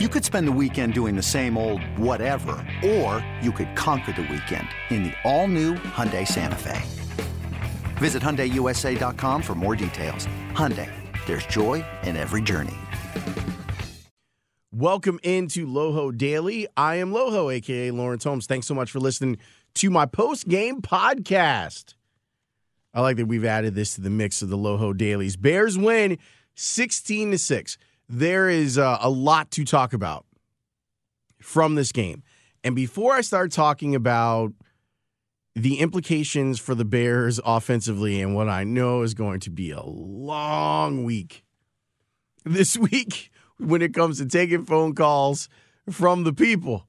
You could spend the weekend doing the same old whatever, or you could conquer the weekend in the all-new Hyundai Santa Fe. Visit HyundaiUSA.com for more details. Hyundai, there's joy in every journey. Welcome into Loho Daily. I am Loho, aka Lawrence Holmes. Thanks so much for listening to my post-game podcast. I like that we've added this to the mix of the Loho Dailies. Bears win 16 to 6 there is uh, a lot to talk about from this game. And before I start talking about the implications for the Bears offensively and what I know is going to be a long week this week when it comes to taking phone calls from the people.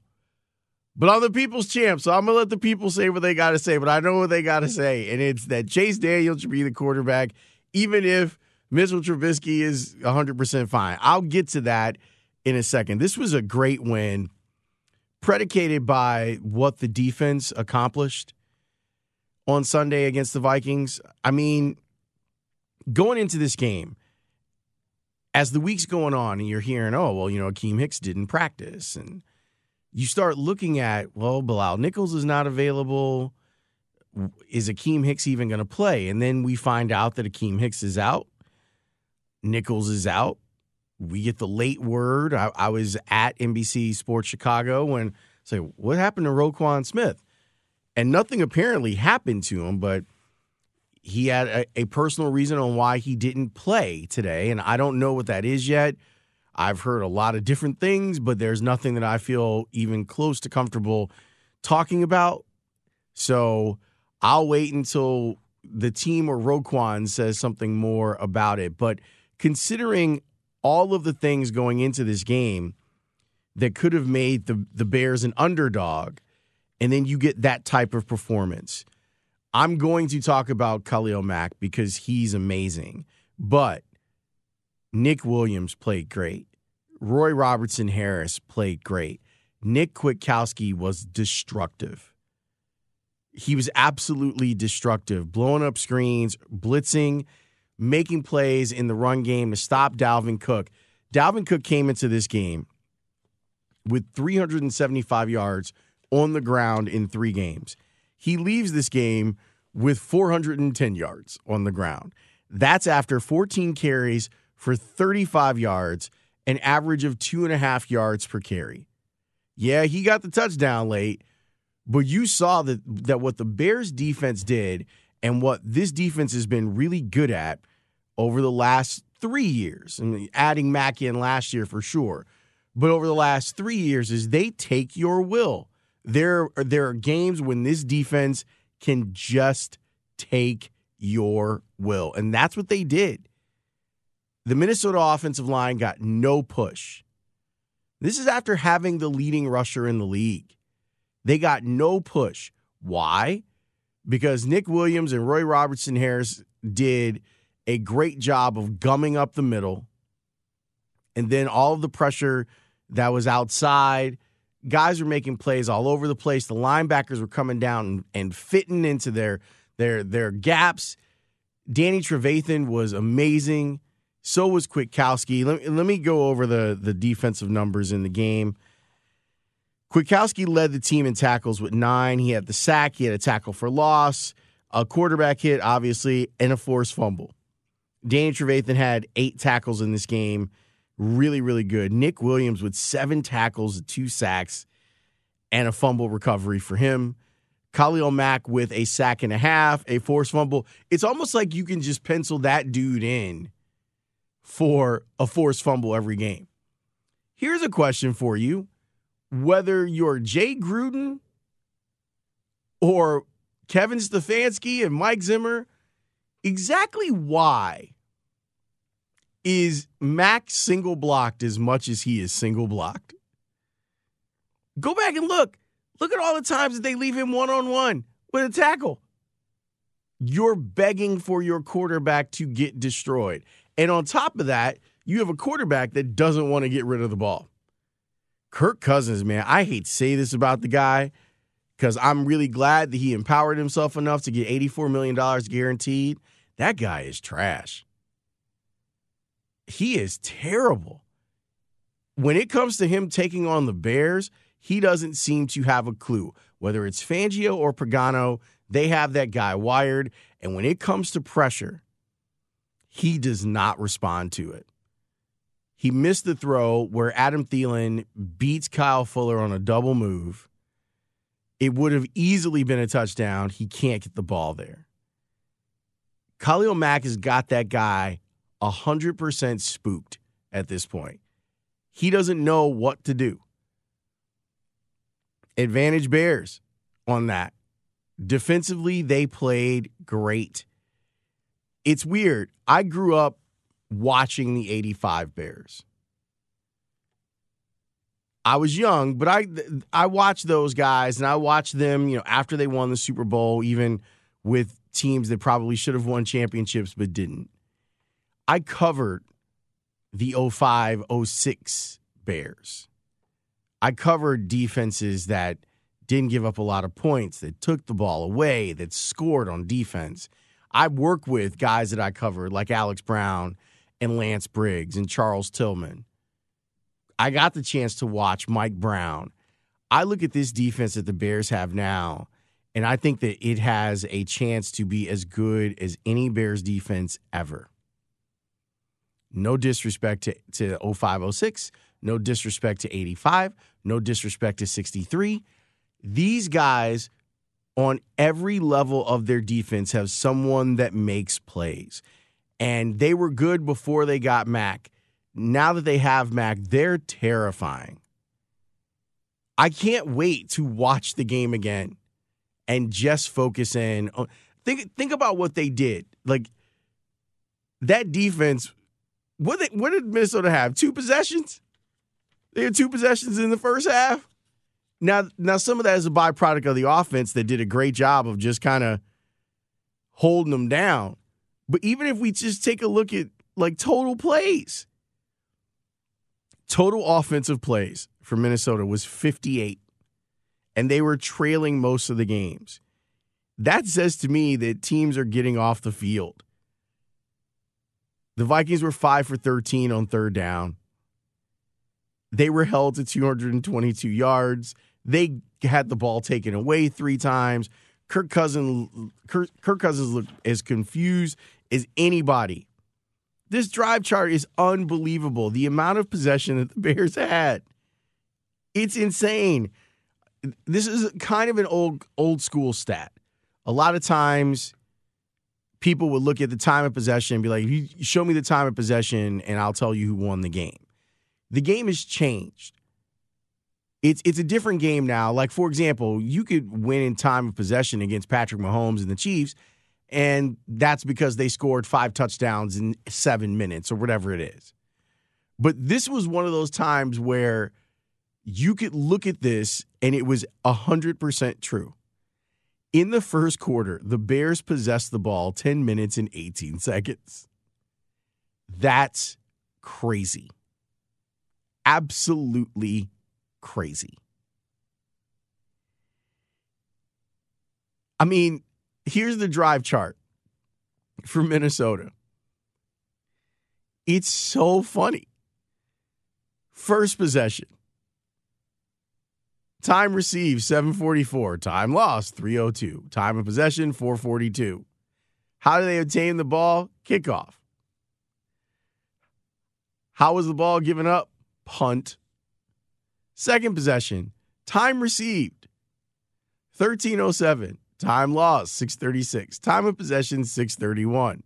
But I'm the people's champ, so I'm going to let the people say what they got to say. But I know what they got to say, and it's that Chase Daniel should be the quarterback, even if Mitchell Trubisky is 100% fine. I'll get to that in a second. This was a great win predicated by what the defense accomplished on Sunday against the Vikings. I mean, going into this game, as the week's going on and you're hearing, oh, well, you know, Akiem Hicks didn't practice. And you start looking at, well, Bilal Nichols is not available. Is Akiem Hicks even going to play? And then we find out that Akiem Hicks is out. Nichols is out. We get the late word. I, I was at NBC Sports Chicago when say, like, what happened to Roquan Smith? And nothing apparently happened to him, but he had a, a, personal reason on why he didn't play today. And I don't know what that is yet. I've heard a lot of different things, but there's nothing that I feel even close to comfortable talking about. So I'll wait until the team or Roquan says something more about it. But considering all of the things going into this game that could have made the, the Bears an underdog, and then you get that type of performance. I'm going to talk about Khalil Mack because he's amazing, but Nick Williams played great. Roy Robertson Harris played great. Nick Kwiatkowski was destructive. He was absolutely destructive, blowing up screens, blitzing making plays in the run game to stop Dalvin Cook. Dalvin Cook came into this game with 375 yards on the ground in three games. He leaves this game with 410 yards on the ground. That's after 14 carries for 35 yards, an average of two and a half yards per carry. Yeah, he got the touchdown late, but you saw that that what the Bears defense did and what this defense has been really good at over the last three years, and adding Mackey in last year for sure, but over the last three years is they take your will. There, there are games when this defense can just take your will, and that's what they did. The Minnesota offensive line got no push. This is after having the leading rusher in the league. They got no push. Why? Because Nick Williams and Roy Robertson Harris did a great job of gumming up the middle. And then all of the pressure that was outside, guys were making plays all over the place. The linebackers were coming down and, fitting into their their their gaps. Danny Trevathan was amazing. So was Kwiatkowski. Let, let me go over the, the defensive numbers in the game. Kwiatkowski led the team in tackles with nine. He had the sack, he had a tackle for loss, a quarterback hit, obviously, and a forced fumble. Danny Trevathan had eight tackles in this game. Really, really good. Nick Williams with seven tackles, two sacks, and a fumble recovery for him. Khalil Mack with a sack and a half, a forced fumble. It's almost like you can just pencil that dude in for a forced fumble every game. Here's a question for you whether you're Jay Gruden or Kevin Stefanski and Mike Zimmer, exactly why is Mack single blocked as much as he is single blocked? Go back and look. Look at all the times that they leave him one on one with a tackle. You're begging for your quarterback to get destroyed. And on top of that, you have a quarterback that doesn't want to get rid of the ball. Kirk Cousins, man, I hate to say this about the guy because I'm really glad that he empowered himself enough to get $84 million guaranteed. That guy is trash he is terrible. when it comes to him taking on the Bears, he doesn't seem to have a clue. Whether it's Fangio or Pagano, they have that guy wired. And when it comes to pressure, he does not respond to it. He missed the throw where Adam Thielen beats Kyle Fuller on a double move. It would have easily been a touchdown. He can't get the ball there. Khalil Mack has got that guy 100% spooked at this point. He doesn't know what to do. Advantage Bears on that. Defensively, they played great. It's weird. I grew up watching the 85 Bears. I was young, but I I watched those guys and I watched them, you know, after they won the Super Bowl, even with teams that probably should have won championships but didn't. I covered the 05 06 Bears. I covered defenses that didn't give up a lot of points, that took the ball away, that scored on defense. I work with guys that I covered like Alex Brown and Lance Briggs and Charles Tillman. I got the chance to watch Mike Brown. I look at this defense that the Bears have now, and I think that it has a chance to be as good as any Bears defense ever. No disrespect to, to 0506, no disrespect to 85, no disrespect to 63. These guys on every level of their defense have someone that makes plays. And they were good before they got Mack. Now that they have Mack, they're terrifying. I can't wait to watch the game again and just focus in think think about what they did. Like that defense what they, what did Minnesota have? Two possessions? They had two possessions in the first half. Now, now some of that is a byproduct of the offense that did a great job of just kind of holding them down. But even if we just take a look at like total plays, total offensive plays for Minnesota was 58, and they were trailing most of the games. That says to me that teams are getting off the field. The Vikings were 5 for 13 on third down. They were held to 222 yards. They had the ball taken away three times. Kirk Cousins, Kirk, Kirk Cousins looked as confused as anybody. This drive chart is unbelievable. The amount of possession that the Bears had, it's insane. This is kind of an old old school stat. A lot of times, people would look at the time of possession and be like, "You show me the time of possession, and I'll tell you who won the game." The game has changed. It's it's a different game now. Like for example, you could win in time of possession against Patrick Mahomes and the Chiefs, and that's because they scored five touchdowns in seven minutes or whatever it is. But this was one of those times where you could look at this and it was 100% true. In the first quarter, the Bears possessed the ball 10 minutes and 18 seconds. That's crazy. Absolutely crazy. I mean, here's the drive chart for Minnesota. It's so funny. First possession. Time received 744. Time lost 302. Time of possession 442. How do they obtain the ball? Kickoff. How was the ball given up? Punt. Second possession. Time received 1307. Time lost, 636. Time of possession, 631.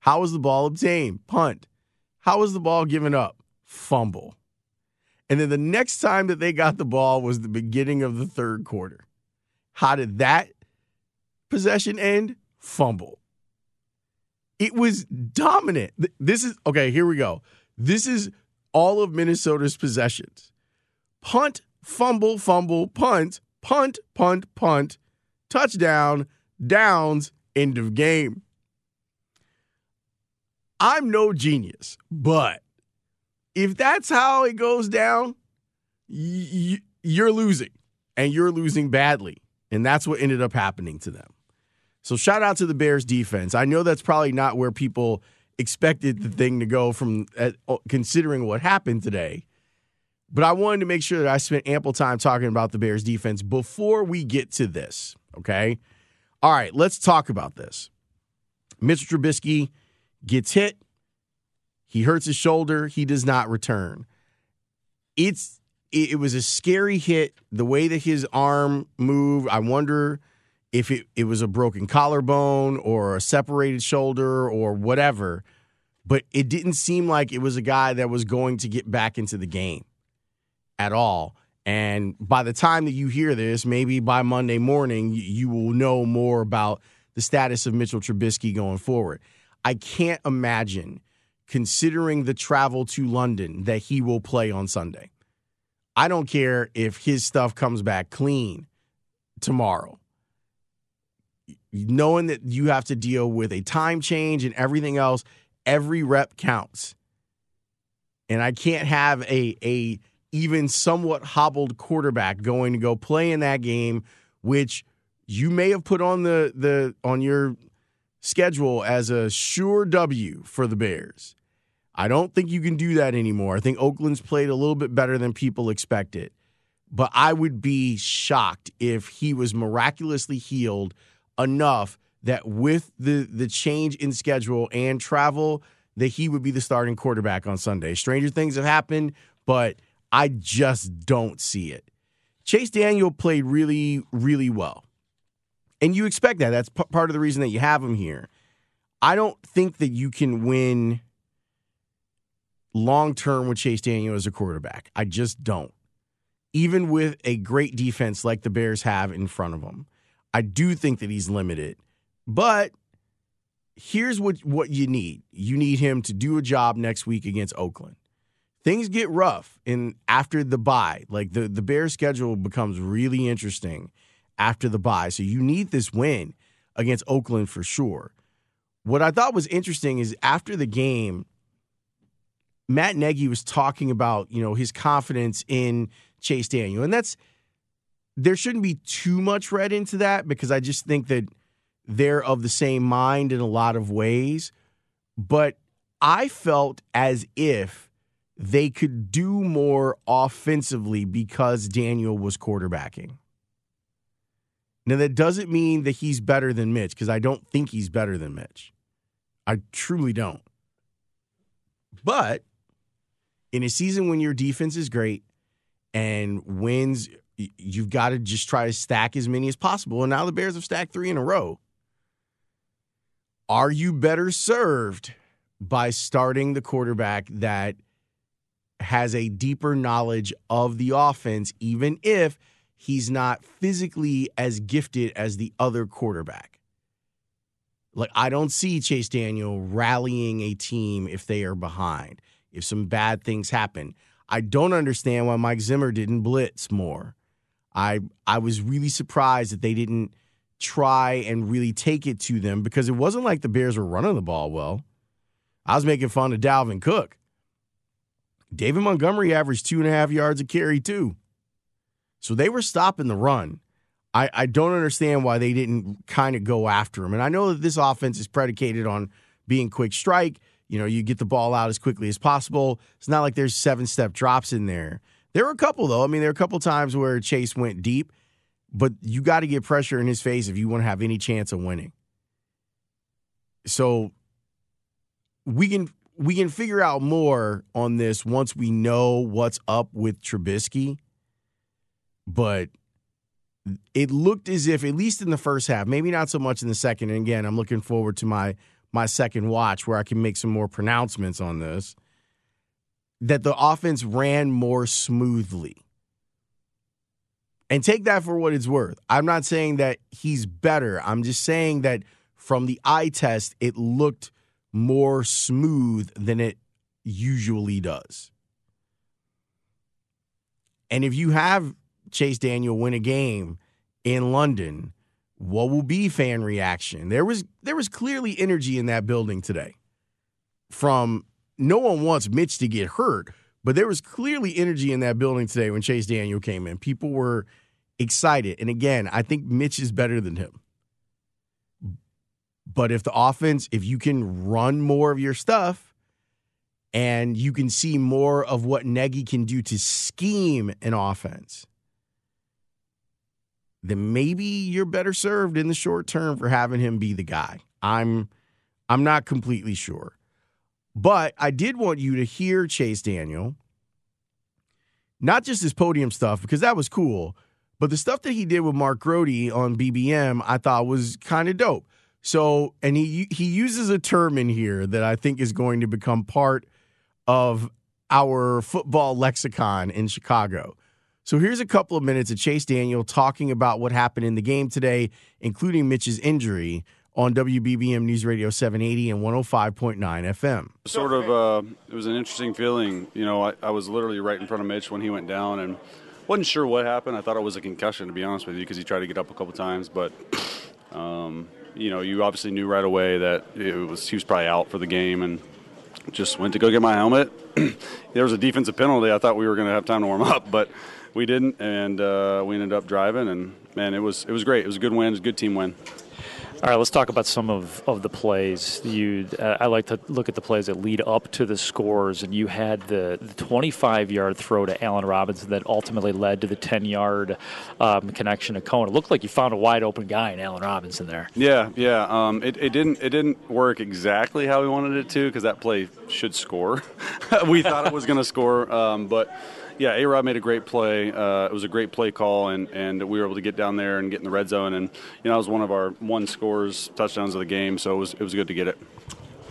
How was the ball obtained? Punt. How was the ball given up? Fumble. And then the next time that they got the ball was the beginning of the third quarter. How did that possession end? Fumble. It was dominant. This is okay, here we go. This is all of Minnesota's possessions punt, fumble, fumble, punt, punt, punt, punt, touchdown, downs, end of game. I'm no genius, but if that's how it goes down, y- you're losing and you're losing badly. And that's what ended up happening to them. So shout out to the Bears defense. I know that's probably not where people expected the thing to go from uh, considering what happened today. But I wanted to make sure that I spent ample time talking about the Bears defense before we get to this. Okay. All right, let's talk about this. Mitchell Trubisky gets hit. He hurts his shoulder. He does not return. It's it, it was a scary hit. The way that his arm moved, I wonder if it, it was a broken collarbone or a separated shoulder or whatever. But it didn't seem like it was a guy that was going to get back into the game at all. And by the time that you hear this, maybe by Monday morning, you will know more about the status of Mitchell Trubisky going forward. I can't imagine, considering the travel to London, that he will play on Sunday. I don't care if his stuff comes back clean tomorrow. Knowing that you have to deal with a time change and everything else, every rep counts. And I can't have a a even somewhat hobbled quarterback going to go play in that game, which you may have put on the the on your schedule as a sure W for the Bears. I don't think you can do that anymore. I think Oakland's played a little bit better than people expected. But I would be shocked if he was miraculously healed enough that with the the change in schedule and travel that he would be the starting quarterback on Sunday. Stranger things have happened, but I just don't see it. Chase Daniel played really really well. And you expect that. That's p- part of the reason that you have him here. I don't think that you can win long term with Chase Daniel as a quarterback. I just don't. Even with a great defense like the Bears have in front of him, I do think that he's limited. But here's what, what you need you need him to do a job next week against Oakland. Things get rough in after the bye. Like the, the Bears schedule becomes really interesting after the bye. So you need this win against Oakland for sure. What I thought was interesting is after the game, Matt Nagy was talking about, you know, his confidence in Chase Daniel. And that's there shouldn't be too much read into that because I just think that they're of the same mind in a lot of ways. But I felt as if they could do more offensively because Daniel was quarterbacking. Now, that doesn't mean that he's better than Mitch because I don't think he's better than Mitch. I truly don't. But in a season when your defense is great and wins, you've got to just try to stack as many as possible. And now the Bears have stacked three in a row. Are you better served by starting the quarterback that has a deeper knowledge of the offense, even if he's not physically as gifted as the other quarterback? Like, I don't see Chase Daniel rallying a team if they are behind if some bad things happen. I don't understand why Mike Zimmer didn't blitz more. I I was really surprised that they didn't try and really take it to them because it wasn't like the Bears were running the ball well. I was making fun of Dalvin Cook. David Montgomery averaged two and a half yards a carry, too. So they were stopping the run. I, I don't understand why they didn't kind of go after him. And I know that this offense is predicated on being quick strike. You know, you get the ball out as quickly as possible. It's not like there's seven step drops in there. There were a couple, though. I mean, there were a couple times where Chase went deep, but you got to get pressure in his face if you want to have any chance of winning. So we can we can figure out more on this once we know what's up with Trubisky. But it looked as if, at least in the first half, maybe not so much in the second. And again, I'm looking forward to my my second watch where I can make some more pronouncements on this that the offense ran more smoothly. And take that for what it's worth. I'm not saying that he's better. I'm just saying that from the eye test, it looked more smooth than it usually does. And if you have Chase Daniel win a game in London what will be fan reaction? There was there was clearly energy in that building today. From no one wants Mitch to get hurt, but there was clearly energy in that building today when Chase Daniel came in. People were excited. And again, I think Mitch is better than him. But if the offense, if you can run more of your stuff and you can see more of what Nagy can do to scheme an offense, then maybe you're better served in the short term for having him be the guy. I'm I'm not completely sure. But I did want you to hear Chase Daniel, not just his podium stuff, because that was cool, but the stuff that he did with Mark Grote on BBM, I thought was kind of dope. So, and he he uses a term in here that I think is going to become part of our football lexicon in Chicago. So here's a couple of minutes of Chase Daniel talking about what happened in the game today, including Mitch's injury on WBBM News Radio 780 and 105.9 FM. Sort of, uh, it was an interesting feeling. You know, I, I, was literally right in front of Mitch when he went down and wasn't sure what happened. I thought it was a concussion, to be honest with you, because he tried to get up a couple times. But, um, you know, you obviously knew right away that it was he was probably out for the game and just went to go get my helmet. there was a defensive penalty. I thought we were going to have time to warm up, but we didn't, and uh, we ended up driving. And man, it was it was great. It was a good win. It was a good team win. All right, let's talk about some of, of the plays. You, uh, I like to look at the plays that lead up to the scores, and you had the, the 25 yard throw to Allen Robinson that ultimately led to the 10 yard um, connection to Cohen. It looked like you found a wide open guy in Allen Robinson there. Yeah, yeah. Um, it, it didn't it didn't work exactly how we wanted it to because that play should score. we thought it was going to score, um, but yeah, A Rod made a great play. Uh, it was a great play call, and, and we were able to get down there and get in the red zone. And you know, it was one of our one scores touchdowns of the game, so it was it was good to get it.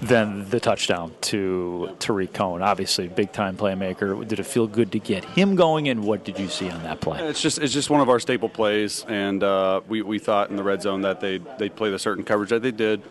Then the touchdown to Tarik Cohen, obviously big time playmaker. Did it feel good to get him going? And what did you see on that play? It's just it's just one of our staple plays, and uh, we, we thought in the red zone that they they play the certain coverage that they did.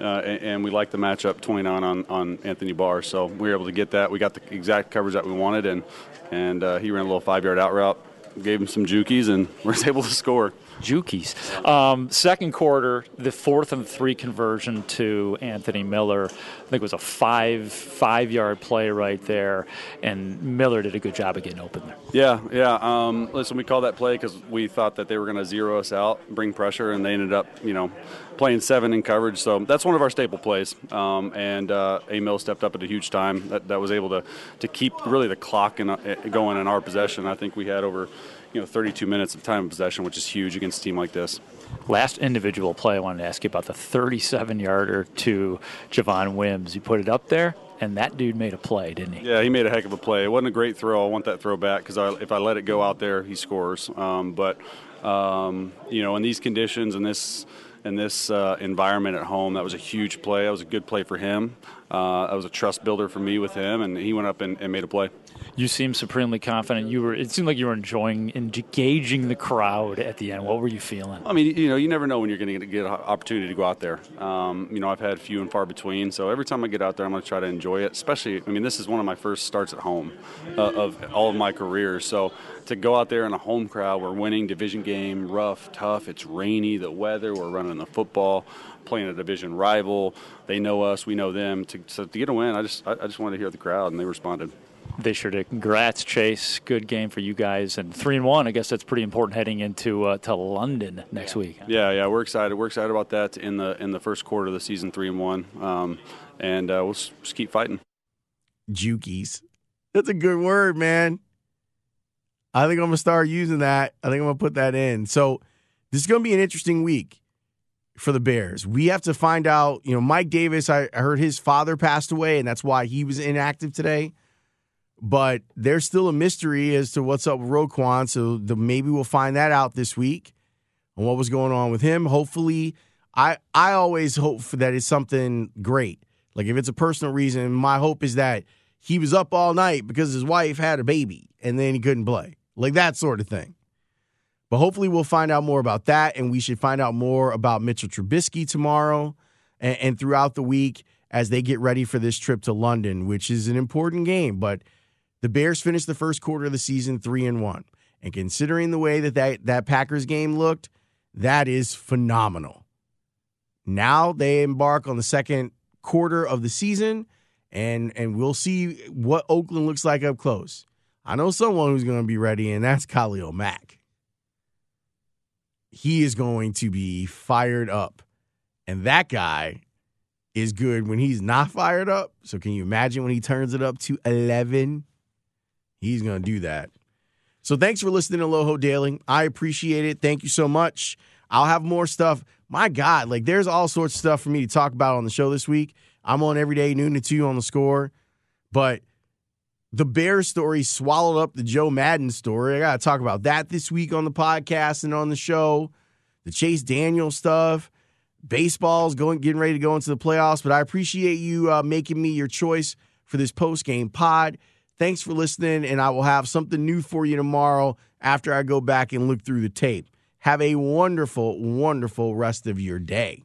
Uh, and, we liked the matchup 29 on, on Anthony Barr. So we were able to get that. We got the exact coverage that we wanted, and and uh, he ran a little five yard out route, gave him some jukies, and was able to score. Jukies. Um, second quarter, the fourth and three conversion to Anthony Miller. I think it was a five five yard play right there, and Miller did a good job of getting open there. Yeah, yeah. Um, listen, we called that play because we thought that they were going to zero us out, bring pressure, and they ended up, you know, playing seven in coverage. So that's one of our staple plays. Um, and uh, A Mill stepped up at a huge time that, that was able to to keep really the clock in, uh, going in our possession. I think we had over you know 32 minutes of time of possession, which is huge against a team like this. Last individual play, I wanted to ask you about the 37 yarder to Javon Wims. You put it up there, and that dude made a play, didn't he? Yeah, he made a heck of a play. It wasn't a great throw. I want that throw back because if I let it go out there, he scores. Um, but um, you know, in these conditions and this in this uh, environment at home, that was a huge play. That was a good play for him. Uh, that was a trust builder for me with him, and he went up and, and made a play you seemed supremely confident. You were. It seemed like you were enjoying engaging the crowd at the end. What were you feeling? I mean, you know, you never know when you're going to get an opportunity to go out there. Um, you know, I've had few and far between. So every time I get out there, I'm going to try to enjoy it. Especially, I mean, this is one of my first starts at home uh, of all of my career. So to go out there in a home crowd, we're winning division game, rough, tough. It's rainy, the weather. We're running the football playing a division rival. They know us, we know them. To, so to get a win, I just I, I just wanted to hear the crowd, and they responded. They sure did. Congrats, Chase. Good game for you guys. And three and one. I guess that's pretty important heading into uh, to London next week. Yeah, yeah, we're excited. We're excited about that in the in the first quarter of the season, three and one. Um, and uh, we'll just keep fighting. Jukies. That's a good word, man. I think I'm gonna start using that. I think I'm gonna put that in. So this is gonna be an interesting week for the Bears. We have to find out. You know, Mike Davis. I, I heard his father passed away, and that's why he was inactive today but there's still a mystery as to what's up with Roquan. So the, maybe we'll find that out this week and what was going on with him. Hopefully, I I always hope that it's something great. Like if it's a personal reason, my hope is that he was up all night because his wife had a baby and then he couldn't play. Like that sort of thing. But hopefully we'll find out more about that, and we should find out more about Mitchell Trubisky tomorrow and, and throughout the week as they get ready for this trip to London, which is an important game. But the Bears finished the first quarter of the season three and one. And considering the way that, that that Packers game looked, that is phenomenal. Now they embark on the second quarter of the season, and and we'll see what Oakland looks like up close. I know someone who's going to be ready, and that's Khalil Mack. He is going to be fired up, and that guy is good when he's not fired up. So can you imagine when he turns it up to 11? He's going to do that. So thanks for listening to Loho Daily. I appreciate it. Thank you so much. I'll have more stuff. My God, like there's all sorts of stuff for me to talk about on the show this week. I'm on every day, noon to two on the score. But the Bear story swallowed up the Joe Maddon story. I got to talk about that this week on the podcast and on the show. The Chase Daniel stuff. Baseball's going, getting ready to go into the playoffs. But I appreciate you uh, making me your choice for this post game pod. Thanks for listening, and I will have something new for you tomorrow after I go back and look through the tape. Have a wonderful, wonderful rest of your day.